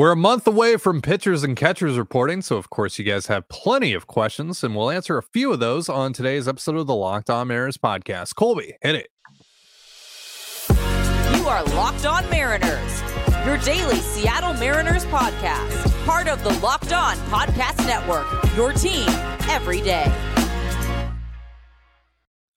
We're a month away from pitchers and catchers reporting, so of course you guys have plenty of questions, and we'll answer a few of those on today's episode of the Locked On Mariners podcast. Colby, hit it. You are Locked On Mariners, your daily Seattle Mariners podcast, part of the Locked On Podcast Network. Your team every day.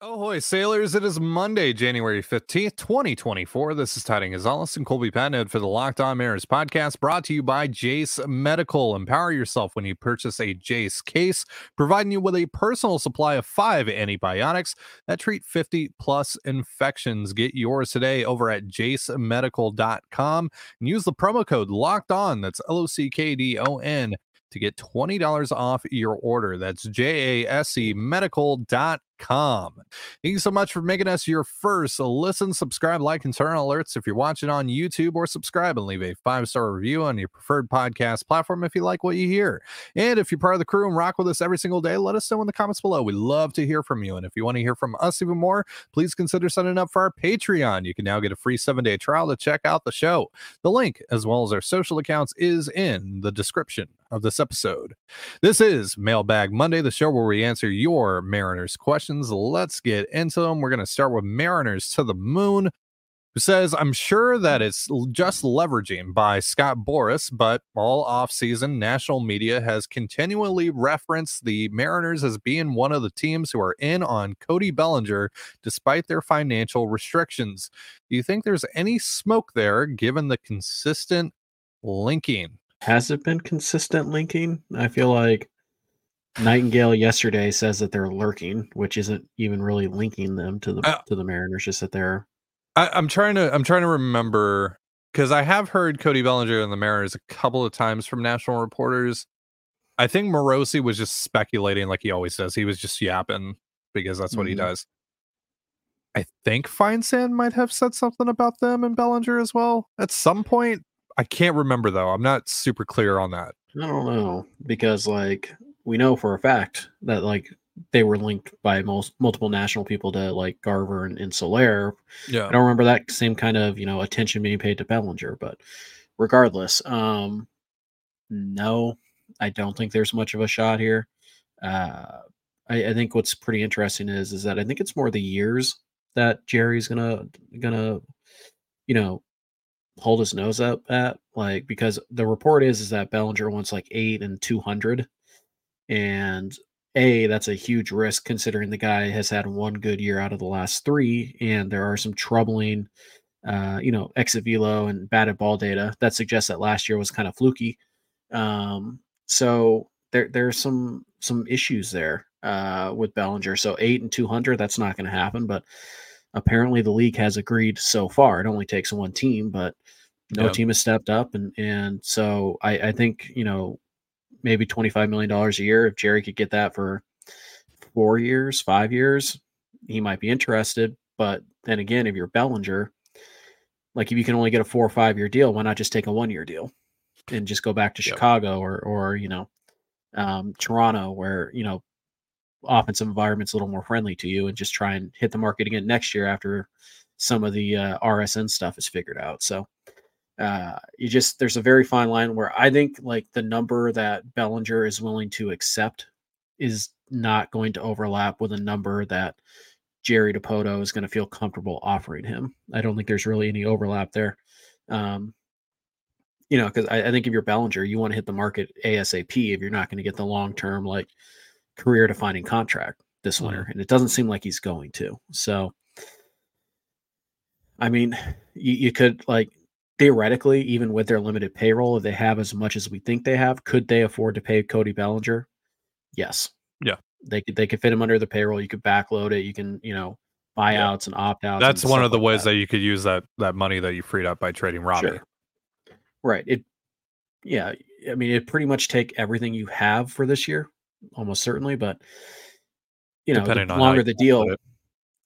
Ahoy, sailors. It is Monday, January 15th, 2024. This is Ty Dane Gonzalez and Colby Patnode for the Locked On Mariners podcast brought to you by Jase Medical. Empower yourself when you purchase a Jase case, providing you with a personal supply of five antibiotics that treat 50 plus infections. Get yours today over at jasemedical.com and use the promo code Locked On. That's L O C K D O N to get $20 off your order. That's J A S E medical.com. Thank you so much for making us your first listen, subscribe, like, and turn on alerts if you're watching on YouTube, or subscribe and leave a five star review on your preferred podcast platform if you like what you hear. And if you're part of the crew and rock with us every single day, let us know in the comments below. We love to hear from you. And if you want to hear from us even more, please consider signing up for our Patreon. You can now get a free seven day trial to check out the show. The link, as well as our social accounts, is in the description of this episode. This is Mailbag Monday, the show where we answer your Mariners questions. Let's get into them. We're going to start with Mariners to the Moon, who says, I'm sure that it's just leveraging by Scott Boras, but all offseason, national media has continually referenced the Mariners as being one of the teams who are in on Cody Bellinger despite their financial restrictions. Do you think there's any smoke there given the consistent linking? Has it been consistent linking? I feel like Nightengale yesterday says that they're lurking, which isn't even really linking them to the uh, to the Mariners. Just that they're. I, I'm trying to I'm trying to remember because I have heard Cody Bellinger and the Mariners a couple of times from national reporters. I think Morosi was just speculating, like he always does. He was just yapping because that's what mm-hmm. he does. I think Feinsand might have said something about them and Bellinger as well at some point. I can't remember though. I'm not super clear on that. I don't know because like we know for a fact that like they were linked by most multiple national people to like Garver and, and Soler. Yeah. I don't remember that same kind of, you know, attention being paid to Bellinger, but regardless, um no, I don't think there's much of a shot here. Uh I, I think what's pretty interesting is is that I think it's more the years that Jerry's gonna gonna, you know, hold his nose up at like because the report is is that Bellinger wants like eight and two hundred and a that's a huge risk considering the guy has had one good year out of the last three, and there are some troubling, uh, you know, exit velo and batted ball data that suggests that last year was kind of fluky. Um, so there there's some some issues there uh, with Bellinger. So eight and two hundred, that's not going to happen. But apparently, the league has agreed so far. It only takes one team, but no yep. team has stepped up, and and so I, I think you know maybe $25 million a year. If Jerry could get that for four years, five years, he might be interested. But then again, if you're Bellinger, like if you can only get a four or five year deal, why not just take a one year deal and just go back to yep. Chicago or, or, you know, um, Toronto, where, you know, offensive environment's a little more friendly to you and just try and hit the market again next year after some of the uh, RSN stuff is figured out. So, uh, you just there's a very fine line where I think like the number that Bellinger is willing to accept is not going to overlap with a number that Jerry Dipoto is going to feel comfortable offering him. I don't think there's really any overlap there. Um, you know, because I, I, think if you're Bellinger, you want to hit the market ASAP if you're not going to get the long term like career defining contract this mm-hmm. winter, and it doesn't seem like he's going to. So, I mean, you, you could like theoretically, even with their limited payroll, if they have as much as we think they have, could they afford to pay Cody Bellinger? Yes. Yeah. They could they could fit him under the payroll. You could backload it. You can, you know, buyouts yeah. and opt outs. That's one of the like ways that. that. you could use that that money that you freed up by trading Robbie. Sure. Right. It yeah, I mean it pretty much take everything you have for this year, almost certainly, but you know, Depending the longer the deal,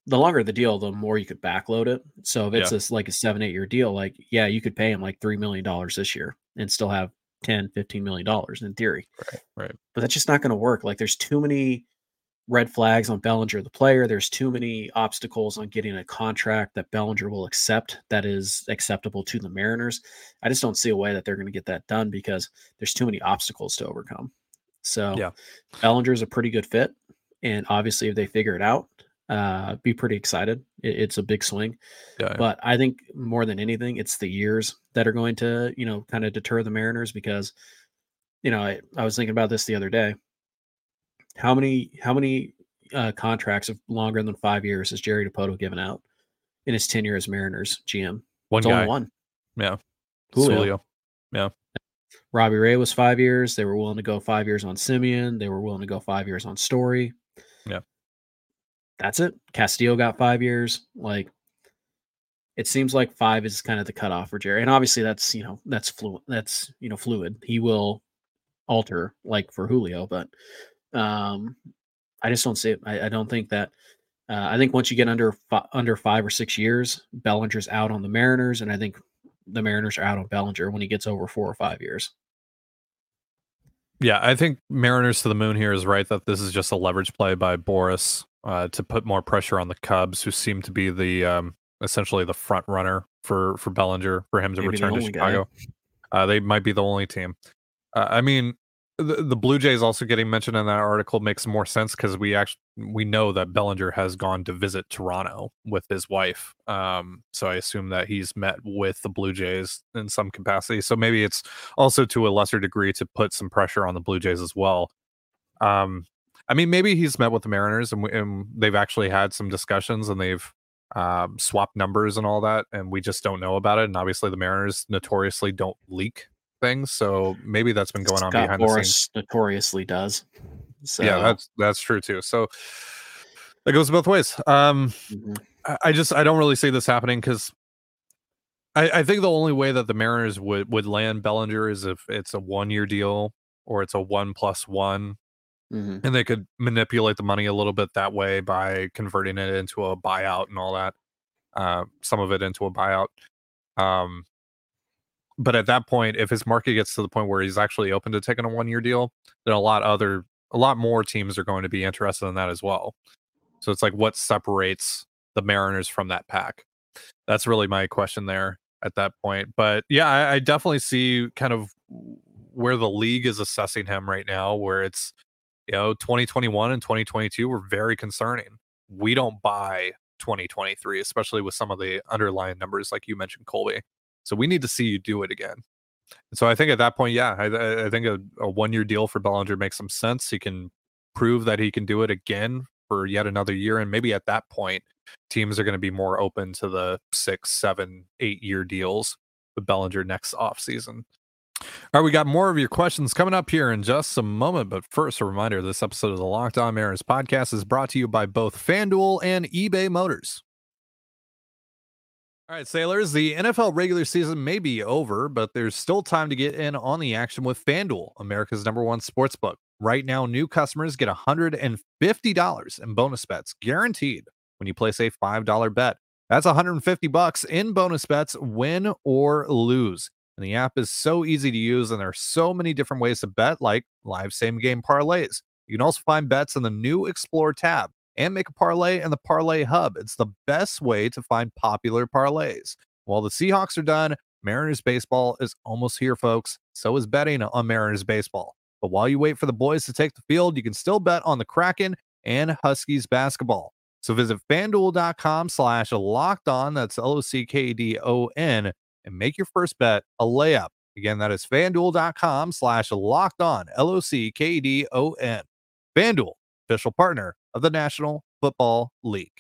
the longer the deal, the more you could backload it. So if it's yeah. like a seven, eight year deal, like, yeah, you could pay him like $3 million this year and still have 10, 15 million dollars in theory. Right. Right. But that's just not going to work. Like there's too many red flags on Bellinger, the player. There's too many obstacles on getting a contract that Bellinger will accept that is acceptable to the Mariners. I just don't see a way that they're going to get that done because there's too many obstacles to overcome. So, yeah, Bellinger is a pretty good fit. And obviously, if they figure it out, uh, be pretty excited. It, it's a big swing. Yeah, but I think more than anything, it's the years that are going to, you know, kind of deter the Mariners because, you know, I, I was thinking about this the other day how many how many uh, contracts of longer than five years has Jerry Dipoto given out in his tenure as Mariners GM? One it's guy. Only one. Yeah. Julio. Julio. Yeah. Robbie Ray was five years. They were willing to go five years on Semien. They were willing to go five years on Story. Yeah. That's it. Castillo got five years. Like it seems like five is kind of the cutoff for Jerry. And obviously that's, you know, that's fluid. That's, you know, fluid. He will alter like for Julio, but um, I just don't see it. I, I don't think that. Uh, I think once you get under fi- under five or six years, Bellinger's out on the Mariners, and I think the Mariners are out on Bellinger when he gets over four or five years. Yeah, I think Mariners to the moon here is right that this is just a leverage play by Boras uh, to put more pressure on the Cubs, who seem to be the um, essentially the front runner for for Bellinger for him to Maybe return to Chicago. Uh, they might be the only team. Uh, I mean, the, the Blue Jays also getting mentioned in that article makes more sense because we actually we know that Bellinger has gone to visit Toronto with his wife. Um, so I assume that he's met with the Blue Jays in some capacity. So maybe it's also to a lesser degree to put some pressure on the Blue Jays as well. Um, I mean, maybe he's met with the Mariners and, and they've actually had some discussions and they've um, swapped numbers and all that, and we just don't know about it. And obviously, the Mariners notoriously don't leak things. So maybe that's been going on behind Boras the scenes. Notoriously does. So. Yeah, that's that's true too. So it goes both ways. Um, mm-hmm. I just I don't really see this happening because I, I think the only way that the Mariners would would land Bellinger is if it's a one year deal or it's a one plus one. Mm-hmm. And they could manipulate the money a little bit that way by converting it into a buyout and all that. Uh, some of it into a buyout. Um, but at that point, if his market gets to the point where he's actually open to taking a one year deal, then a lot other a lot more teams are going to be interested in that as well. So it's like what separates the Mariners from that pack? That's really my question there at that point. But yeah, I, I definitely see kind of where the league is assessing him right now, where it's you know 2021 and 2022 were very concerning. We don't buy 2023, especially with some of the underlying numbers like you mentioned, Colby. So we need to see you do it again. And so I think at that point, yeah, I, I think a, a one year deal for Bellinger makes some sense. He can prove that he can do it again for yet another year. And maybe at that point, teams are going to be more open to the six, seven, eight year deals with Bellinger next offseason. All right, we got more of your questions coming up here in just a moment. But first, a reminder this episode of the Locked On Mariners podcast is brought to you by both FanDuel and eBay Motors. All right, sailors, the NFL regular season may be over, but there's still time to get in on the action with FanDuel, America's number one sports book. Right now, new customers get $150 in bonus bets guaranteed when you place a $5 bet. That's 150 bucks in bonus bets, win or lose. And the app is so easy to use, and there are so many different ways to bet, like live same game parlays. You can also find bets in the new Explore tab and make a parlay in the Parlay Hub. It's the best way to find popular parlays. While the Seahawks are done, Mariners baseball is almost here, folks. So is betting on Mariners baseball. But while you wait for the boys to take the field, you can still bet on the Kraken and Huskies basketball. So visit fanduel.com slash locked on. That's L O C K D O N and make your first bet a layup. Again, that is fanduel.com slash locked on. L O C K D O N. Fanduel, official partner of the National Football League.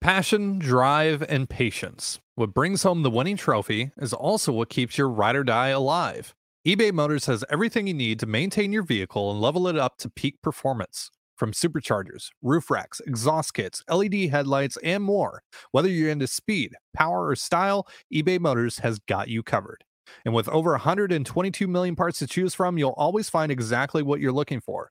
Passion, drive, and patience. What brings home the winning trophy is also what keeps your ride or die alive. eBay Motors has everything you need to maintain your vehicle and level it up to peak performance. From superchargers, roof racks, exhaust kits, LED headlights, and more. Whether you're into speed, power, or style, eBay Motors has got you covered. And with over 122 million parts to choose from, you'll always find exactly what you're looking for.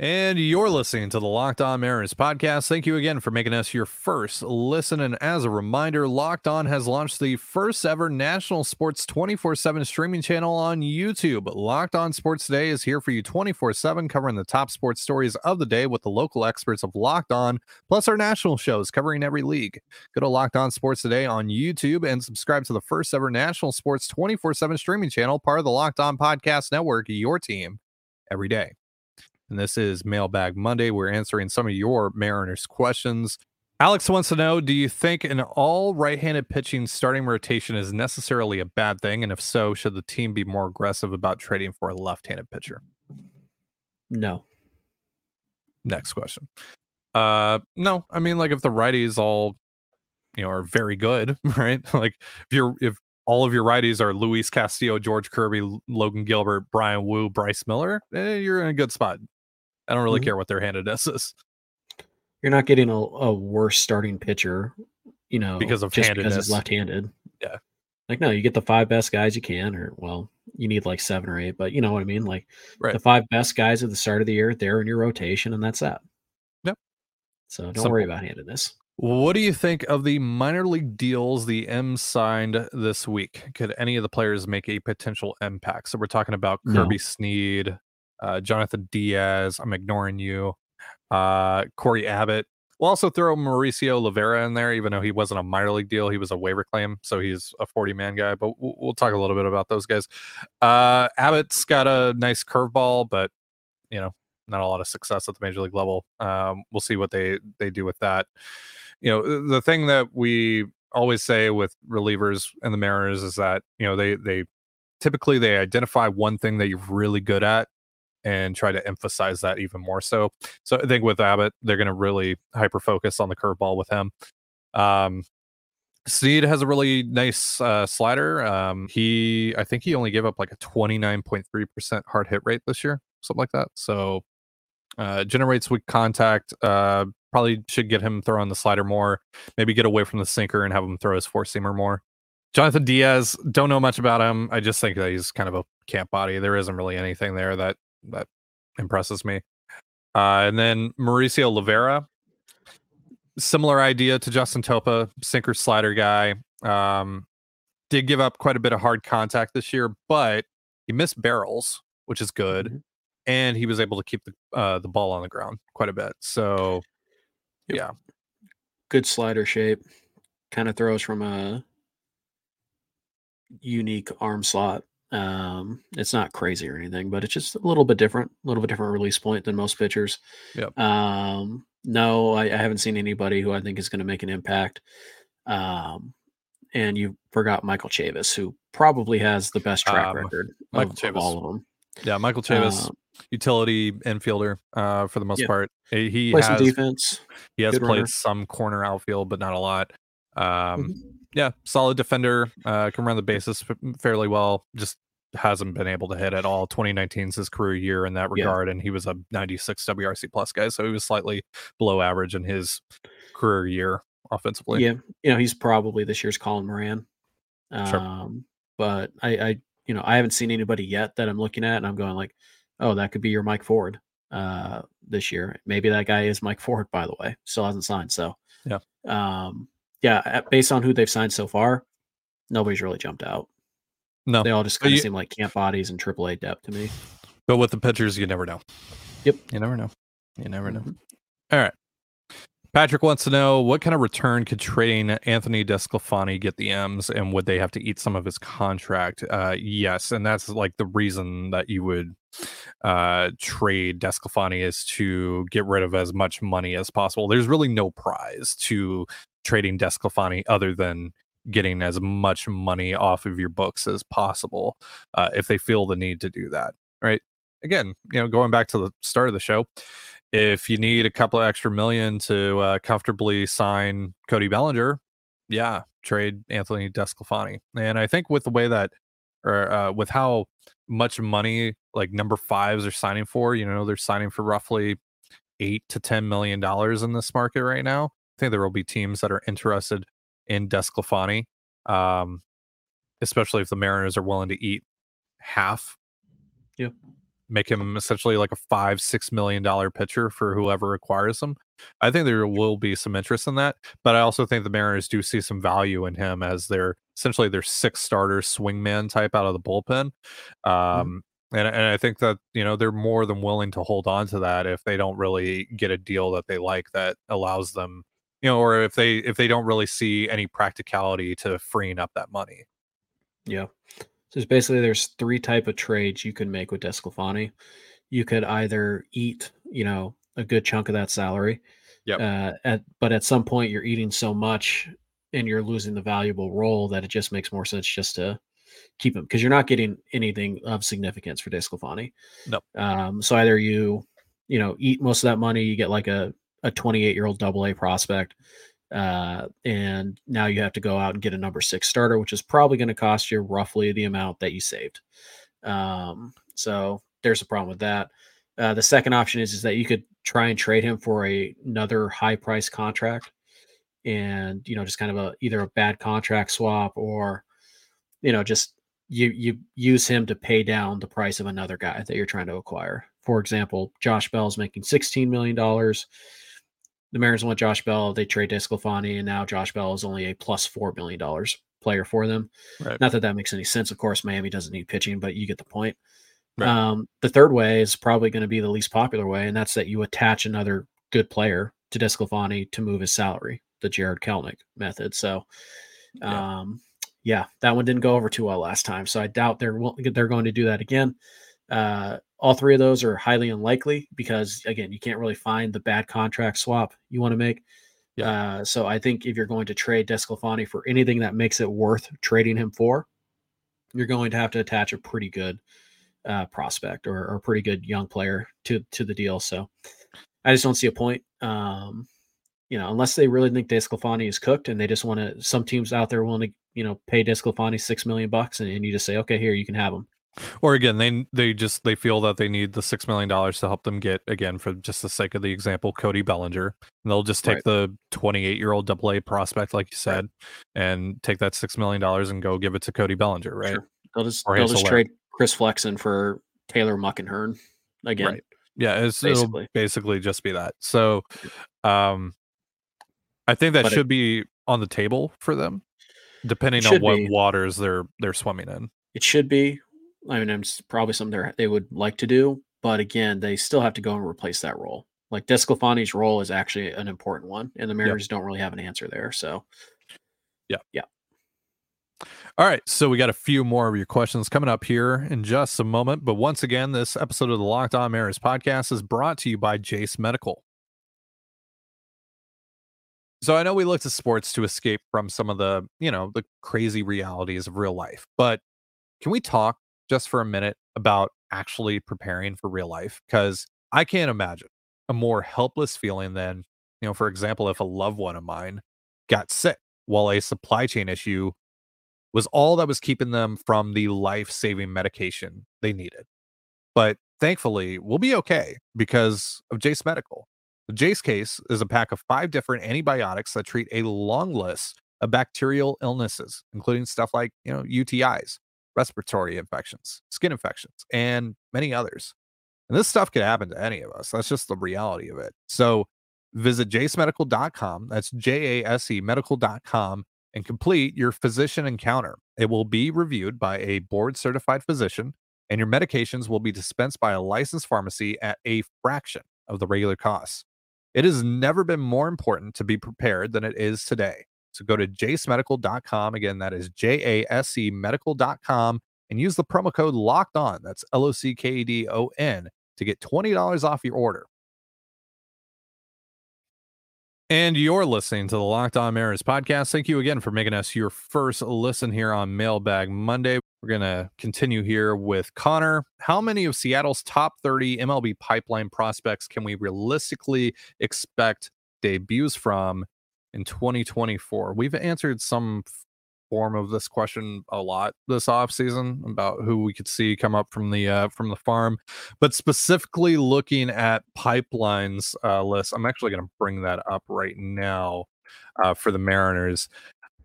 And you're listening to the Locked On Mariners podcast. Thank you again for making us your first listen. And as a reminder, Locked On has launched the first ever national sports 24 7 streaming channel on YouTube. Locked On Sports Today is here for you 24 7, covering the top sports stories of the day with the local experts of Locked On, plus our national shows covering every league. Go to Locked On Sports Today on YouTube and subscribe to the first ever national sports 24 7 streaming channel, part of the Locked On Podcast Network, your team every day and this is Mailbag Monday. We're answering some of your Mariners questions. Alex wants to know Do you think an all right handed pitching starting rotation is necessarily a bad thing? And if so, should the team be more aggressive about trading for a left handed pitcher? No. Next question. Uh, no, I mean, like if the righties all, you know, are very good, right? like if you're, if all of your righties are Luis Castillo, George Kirby, Logan Gilbert, Bryan Woo, Bryce Miller, eh, you're in a good spot. I don't really mm-hmm. care what their handedness is. You're not getting a, a worse starting pitcher, you know, because of just handedness. because it's left-handed. Yeah. Like no, you get the five best guys you can, or well, you need like seven or eight, but you know what I mean. Like right. the five best guys at the start of the year, they're in your rotation, and that's that. Yep. So don't Simple. worry about handedness. What do you think of the minor league deals the M signed this week? Could any of the players make a potential impact? So we're talking about Kirby no. Snead, uh, Jonathan Diaz. I'm ignoring you. Uh, Cory Abbott. We'll also throw Mauricio Llovera in there, even though he wasn't a minor league deal. He was a waiver claim, so he's a 40 man guy. But we'll, we'll, talk a little bit about those guys. Uh, Abbott's got a nice curveball, but you know, not a lot of success at the major league level. Um, we'll see what they they do with that. You know, the thing that we always say with relievers and the Mariners is that you know they they typically they identify one thing that you're really good at and try to emphasize that even more so. So I think with Abbott, they're going to really hyper focus on the curveball with him. Um, Snead has a really nice uh, slider. Um, he, I think he only gave up like a 29.3% hard hit rate this year, something like that. So uh, generates weak contact. Uh, probably should get him throwing the slider more. Maybe get away from the sinker and have him throw his four seamer more. Jonathan Diaz, don't know much about him. I just think that he's kind of a camp body. There isn't really anything there that that impresses me. Uh, and then Mauricio Llovera, similar idea to Justin Topa, sinker slider guy. Um, did give up quite a bit of hard contact this year, but he missed barrels, which is good, mm-hmm. and he was able to keep the uh, the ball on the ground quite a bit. So, yep. yeah, good slider shape. Kind of throws from a unique arm slot um, it's not crazy or anything, but it's just a little bit different, a little bit different release point than most pitchers. Yep. Um, no, I, I haven't seen anybody who I think is going to make an impact. Um, and you forgot Michael Chavis, who probably has the best track um, record of, of, all of them. Yeah, Michael Chavis, uh, utility infielder uh, for the most yeah. part. He Play has defense. He has played runner. some corner outfield, but not a lot. Um, mm-hmm yeah, solid defender. Uh, can run the bases fairly well. Just hasn't been able to hit at all. 2019 is his career year in that regard, yeah. and he was a 96 WRC plus guy, so he was slightly below average in his career year offensively. Yeah, you know he's probably this year's Colin Moran. Um, sure. but I, I, you know, I haven't seen anybody yet that I'm looking at, and I'm going like, oh, that could be your Mike Ford uh, this year. Maybe that guy is Mike Ford, by the way. Still hasn't signed, so yeah. Um, yeah, based on who they've signed so far, nobody's really jumped out. No, they all just kind of seem like camp bodies and AAA depth to me. But with the pitchers, you never know. Yep, you never know. You never know. Mm-hmm. All right. Patrick wants to know what kind of return could trading Anthony DeSclafani get the M's, and would they have to eat some of his contract? Uh, yes, and that's like the reason that you would uh, trade DeSclafani is to get rid of as much money as possible. There's really no prize to trading DeSclafani other than getting as much money off of your books as possible uh, if they feel the need to do that right again you know going back to the start of the show if you need a couple of extra million to uh, comfortably sign cody bellinger yeah trade anthony DeSclafani and i think with the way that or uh, with how much money like number fives are signing for. You know, they're signing for roughly eight to ten million dollars in this market right now. I think there will be teams that are interested in DeSclafani, um, especially if the Mariners are willing to eat half. Yep. Make him essentially like a five, six million dollar pitcher for whoever acquires him. I think there will be some interest in that, but I also think the Mariners do see some value in him as their essentially their six starter swingman type out of the bullpen. Um, mm-hmm. And, and I think that you know they're more than willing to hold on to that if they don't really get a deal that they like that allows them, you know, or if they if they don't really see any practicality to freeing up that money. Yeah. So basically there's three type of trades you can make with DeSclafani. You could either eat, you know, a good chunk of that salary. Yeah. Uh, at but at some point you're eating so much and you're losing the valuable role that it just makes more sense just to keep him because you're not getting anything of significance for DeSclafani. No. Um, so either you, you know, eat most of that money, you get like a a 28 year old double A prospect, uh, and now you have to go out and get a number six starter, which is probably going to cost you roughly the amount that you saved. Um, so there's a problem with that. Uh, the second option is is that you could try and trade him for a, another high price contract, and you know just kind of a either a bad contract swap or you know just you you use him to pay down the price of another guy that you're trying to acquire. For example, Josh Bell's making 16 million dollars. The Mariners want Josh Bell. They trade Desclafani, and now Josh Bell is only a plus four million dollars player for them. Right. Not that that makes any sense. Of course, Miami doesn't need pitching, but you get the point. Right. Um, the third way is probably going to be the least popular way, and that's that you attach another good player to Desclafani to move his salary, the Jarred Kelenic method. So, um, yeah. yeah, that one didn't go over too well last time. So I doubt they're they're going to do that again. Uh, all three of those are highly unlikely because again, you can't really find the bad contract swap you want to make. Yeah. Uh, so I think if you're going to trade Desclafani for anything that makes it worth trading him for, you're going to have to attach a pretty good uh, prospect or, or, a pretty good young player to to the deal. So I just don't see a point. Um, you know, unless they really think Desclafani is cooked and they just want to. Some teams out there willing to you know pay Desclafani six million bucks and, and you just say, okay, here you can have him. Or again, they they just they feel that they need the six million dollars to help them get again for just the sake of the example, Cody Bellinger. And they'll just take right. the twenty eight year old double A prospect, like you said, right. and take that six million dollars and go give it to Cody Bellinger, right? Sure. They'll just or they'll just trade Chris Flexen for Taylor Muckenhirn again. Right. Yeah, it's, basically. it'll basically just be that. So, um, I think that but should it, be on the table for them, depending on what be. waters they're they're swimming in. It should be. I mean, it's probably something they would like to do, but again, they still have to go and replace that role. Like Desclafani's role is actually an important one, and the Mariners yep. don't really have an answer there. So, yeah, yeah. All right, so we got a few more of your questions coming up here in just a moment. But once again, this episode of the Locked On Mariners podcast is brought to you by Jace Medical. So I know we look to sports to escape from some of the, you know, the crazy realities of real life. But can we talk just for a minute about actually preparing for real life? Because I can't imagine a more helpless feeling than, you know, for example, if a loved one of mine got sick while a supply chain issue was all that was keeping them from the life saving medication they needed. But thankfully, we'll be okay because of Jace Medical. The Jase case is a pack of five different antibiotics that treat a long list of bacterial illnesses, including stuff like, you know, UTIs, respiratory infections, skin infections, and many others. And this stuff could happen to any of us. That's just the reality of it. So visit jasemedical.com. That's J A S E medical.com and complete your physician encounter. It will be reviewed by a board certified physician, and your medications will be dispensed by a licensed pharmacy at a fraction of the regular costs. It has never been more important to be prepared than it is today. So go to jasemedical.com. Again, that is J A S E medical.com and use the promo code locked on. That's L O C K D O N to get $20 off your order. And you're listening to the Locked On Mariners podcast. Thank you again for making us your first listen here on Mailbag Monday. We're going to continue here with Connor. How many of Seattle's top 30 MLB pipeline prospects can we realistically expect debuts from in 2024? We've answered some form of this question a lot this off season about who we could see come up from the uh, from the farm, but specifically looking at pipelines uh, list. I'm actually going to bring that up right now uh, for the Mariners.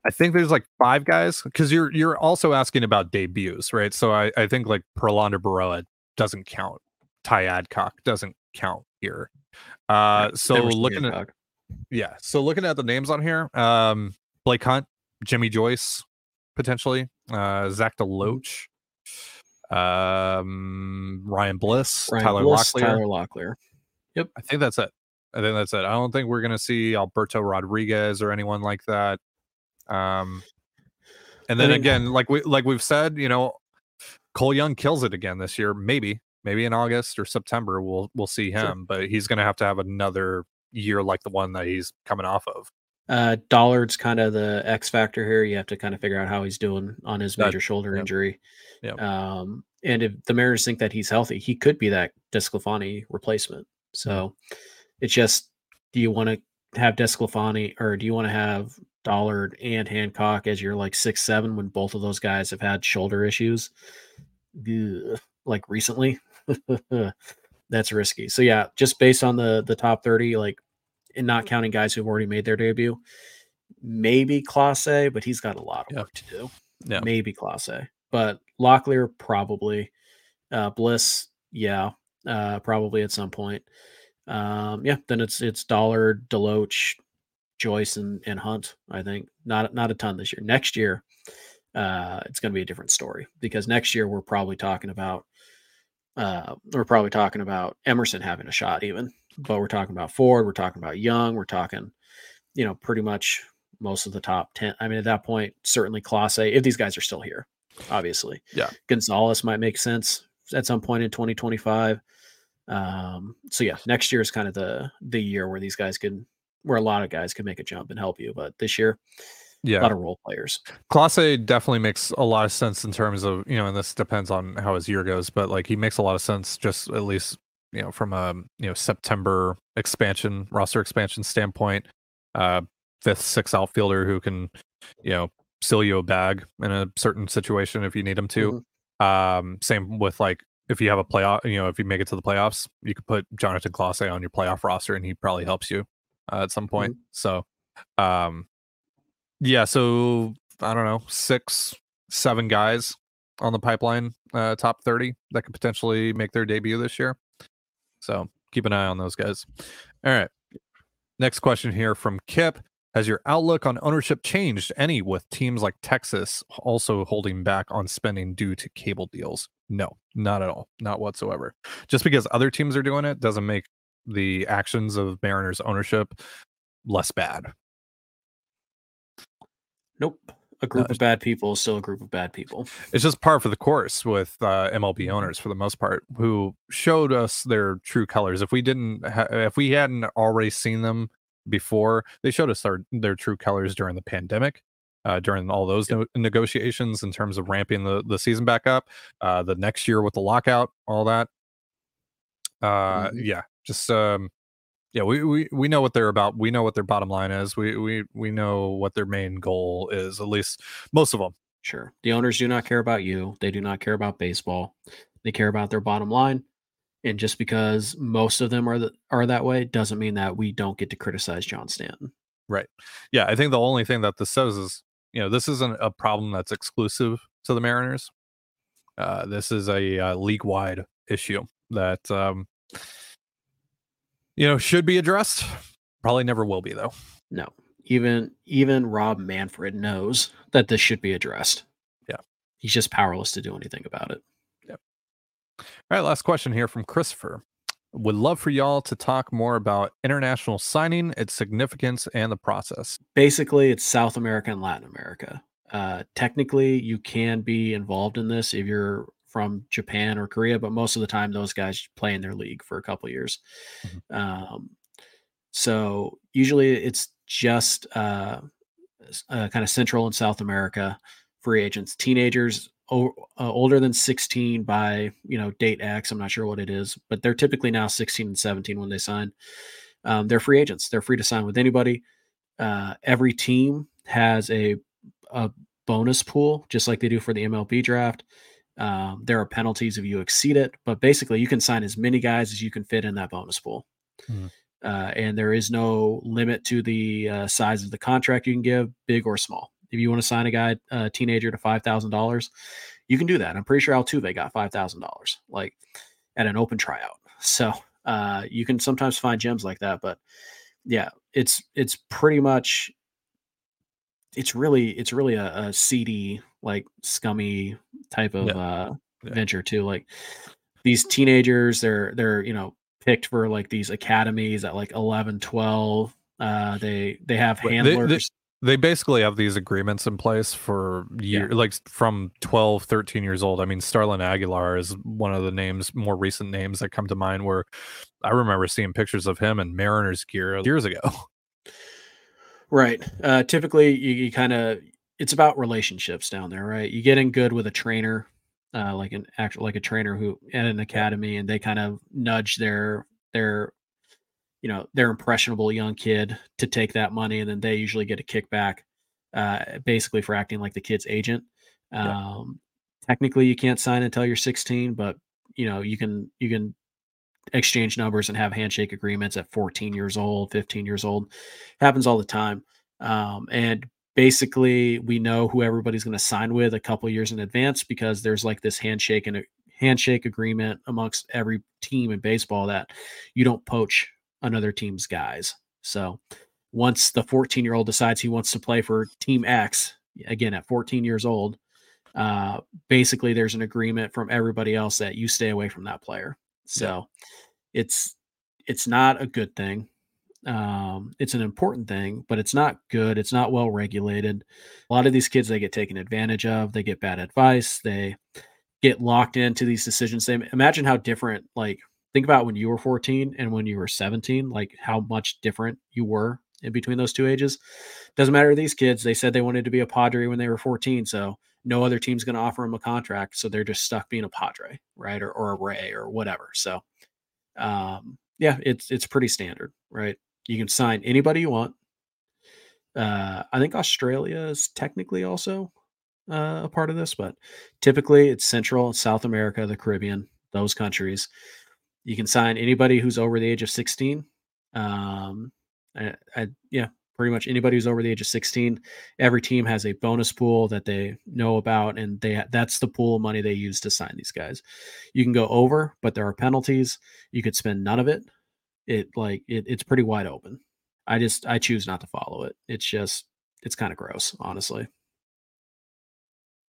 I think there's like five guys because you're you're also asking about debuts, right? So I, I think like Prelander Berroa doesn't count. Ty Adcock doesn't count here. Uh, so looking at yeah, so looking at the names on here, um, Blake Hunt, Jimmy Joyce, potentially, uh, Zach DeLoach, um, Ryan Bliss, Ryan Tyler Bliss, Locklear. Tyler Locklear. Yep, I think that's it. I think that's it. I don't think we're gonna see Alberto Rodriguez or anyone like that. Um, and then I mean, again, like we like we've said, you know, Cole Young kills it again this year. Maybe, maybe in August or September we'll we'll see him, sure. but he's gonna have to have another year like the one that he's coming off of. Uh, Dollard's kind of the X factor here. You have to kind of figure out how he's doing on his major that, shoulder injury. Yeah. Um, and if the Mariners think that he's healthy, he could be that DeSclafani replacement. So it's just, do you want to have DeSclafani or do you want to have Dollard and Hancock as your like six seven when both of those guys have had shoulder issues, Ugh, like recently? That's risky. So yeah, just based on the the top thirty, like and not counting guys who've already made their debut, maybe Clase, but he's got a lot of work to do. Yeah. Maybe A, but Locklear probably. Uh, Bliss, yeah, uh, probably at some point. Um, yeah, then it's it's Dollard, Deloach, Joyce, and and Hunt. I think not not a ton this year. Next year, uh, it's going to be a different story because next year we're probably talking about uh, we're probably talking about Emerson having a shot even but we're talking about Ford, we're talking about Young, we're talking, you know, pretty much most of the top 10. I mean, at that point, certainly Clase, if these guys are still here, obviously. Yeah. Gonzalez might make sense at some point in 2025. Um, so yeah, next year is kind of the the year where these guys can where a lot of guys can make a jump and help you. But this year, yeah, a lot of role players. Clase definitely makes a lot of sense in terms of you know, and this depends on how his year goes, but like he makes a lot of sense just at least you know from a you know September expansion roster expansion standpoint. Uh, fifth, sixth outfielder who can you know seal you a bag in a certain situation if you need him to. Mm-hmm. Um, same with like if you have a playoff, you know, if you make it to the playoffs, you could put Jonathan Clase on your playoff roster and he probably helps you uh, at some point. Mm-hmm. So, um, yeah, so I don't know, six, seven guys on the pipeline, uh, top 30 that could potentially make their debut this year. So keep an eye on those guys. All right. Next question here from Kip. Has your outlook on ownership changed any with teams like Texas also holding back on spending due to cable deals? No, not at all. Not whatsoever. Just because other teams are doing it doesn't make the actions of Mariners ownership less bad. Nope a group of bad people is still a group of bad people. It's just par for the course with uh, MLB owners for the most part, who showed us their true colors. If we didn't, ha- if we hadn't already seen them before, they showed us their their true colors during the pandemic. Uh, during all those no- negotiations in terms of ramping the, the season back up uh, the next year with the lockout all that uh, mm-hmm. yeah just um, yeah, we, we we know what they're about. We know what their bottom line is. We we we know what their main goal is. At least most of them. Sure. The owners do not care about you. They do not care about baseball. They care about their bottom line. And just because most of them are the, are that way doesn't mean that we don't get to criticize John Stanton. Right. Yeah, I think the only thing that this says is, you know, this isn't a problem that's exclusive to the Mariners. Uh, this is a uh, league wide issue that um, you know, should be addressed. Probably never will be though. No. Even even Rob Manfred knows that this should be addressed. Yeah. He's just powerless to do anything about it. Yep. All right, last question here from Christopher. Would love for y'all to talk more about international signing, its significance, and the process. Basically, it's South America and Latin America. Uh, technically, you can be involved in this if you're from Japan or Korea, but most of the time those guys play in their league for a couple years. Mm-hmm. Um, so usually it's just uh, uh, kind of Central and South America free agents, teenagers o- uh, older than 16 by you know date X. I'm not sure what it is, but they're typically now 16 and 17 when they sign. Um, they're free agents. They're free to sign with anybody. Uh, every team has a, a bonus pool, just like they do for the MLB draft. Um, there are penalties if you exceed it, but basically you can sign as many guys as you can fit in that bonus pool. Mm-hmm. Uh, and there is no limit to the uh, size of the contract you can give, big or small. If you want to sign a guy, a teenager, to five thousand dollars, you can do that. I'm pretty sure Altuve got five thousand dollars, like at an open tryout. So uh, you can sometimes find gems like that, but yeah, it's it's pretty much it's really it's really a, a seedy like scummy type of yeah. uh yeah. venture too like these teenagers they're they're you know picked for like these academies at like 11 12 uh they they have handlers they, they, they basically have these agreements in place for year yeah. like from 12 13 years old i mean starlin aguilar is one of the names more recent names that come to mind where i remember seeing pictures of him in mariners gear years ago Right. Uh, typically, you, you kind of it's about relationships down there, right? You get in good with a trainer, uh, like an actual like a trainer who at an academy, and they kind of nudge their their you know their impressionable young kid to take that money, and then they usually get a kickback, uh, basically for acting like the kid's agent. Um, yeah. Technically, you can't sign until you're 16, but you know you can you can exchange numbers and have handshake agreements at 14 years old, 15 years old. Happens all the time. Um, and basically, we know who everybody's going to sign with a couple years in advance because there's like this handshake and a handshake agreement amongst every team in baseball that you don't poach another team's guys. So once the 14 year old decides he wants to play for Team X, again at 14 years old, uh, basically there's an agreement from everybody else that you stay away from that player. So yeah. it's it's not a good thing. Um, it's an important thing, but it's not good. It's not well regulated. A lot of these kids they get taken advantage of. They get bad advice. They get locked into these decisions. They imagine how different. Like think about when you were 14 and when you were 17. Like how much different you were in between those two ages. Doesn't matter to these kids. They said they wanted to be a Padre when they were 14, so no other team's going to offer them a contract, so they're just stuck being a Padre, right, or or a Ray or whatever. So, um, yeah, it's it's pretty standard, right? You can sign anybody you want. Uh, I think Australia is technically also uh, a part of this, but typically it's Central and South America, the Caribbean, those countries. You can sign anybody who's over the age of 16. Um, I, I, yeah, pretty much anybody who's over the age of 16 every team has a bonus pool that they know about and they that's the pool of money they use to sign these guys you can go over but there are penalties you could spend none of it it like it, it's pretty wide open. I just i choose not to follow it. It's just it's kind of gross honestly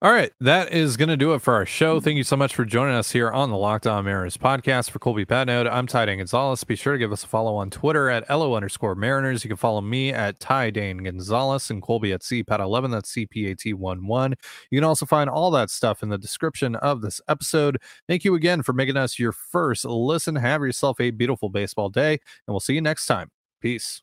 all right, that is going to do it for our show. Thank you so much for joining us here on the Locked On Mariners podcast. For Colby Patnode, I'm Ty Dane Gonzalez. Be sure to give us a follow on Twitter at LO underscore Mariners. You can follow me at Ty Dane Gonzalez and Colby at CPAT11. That's CPAT11. You can also find all that stuff in the description of this episode. Thank you again for making us your first listen. Have yourself a beautiful baseball day, and we'll see you next time. Peace.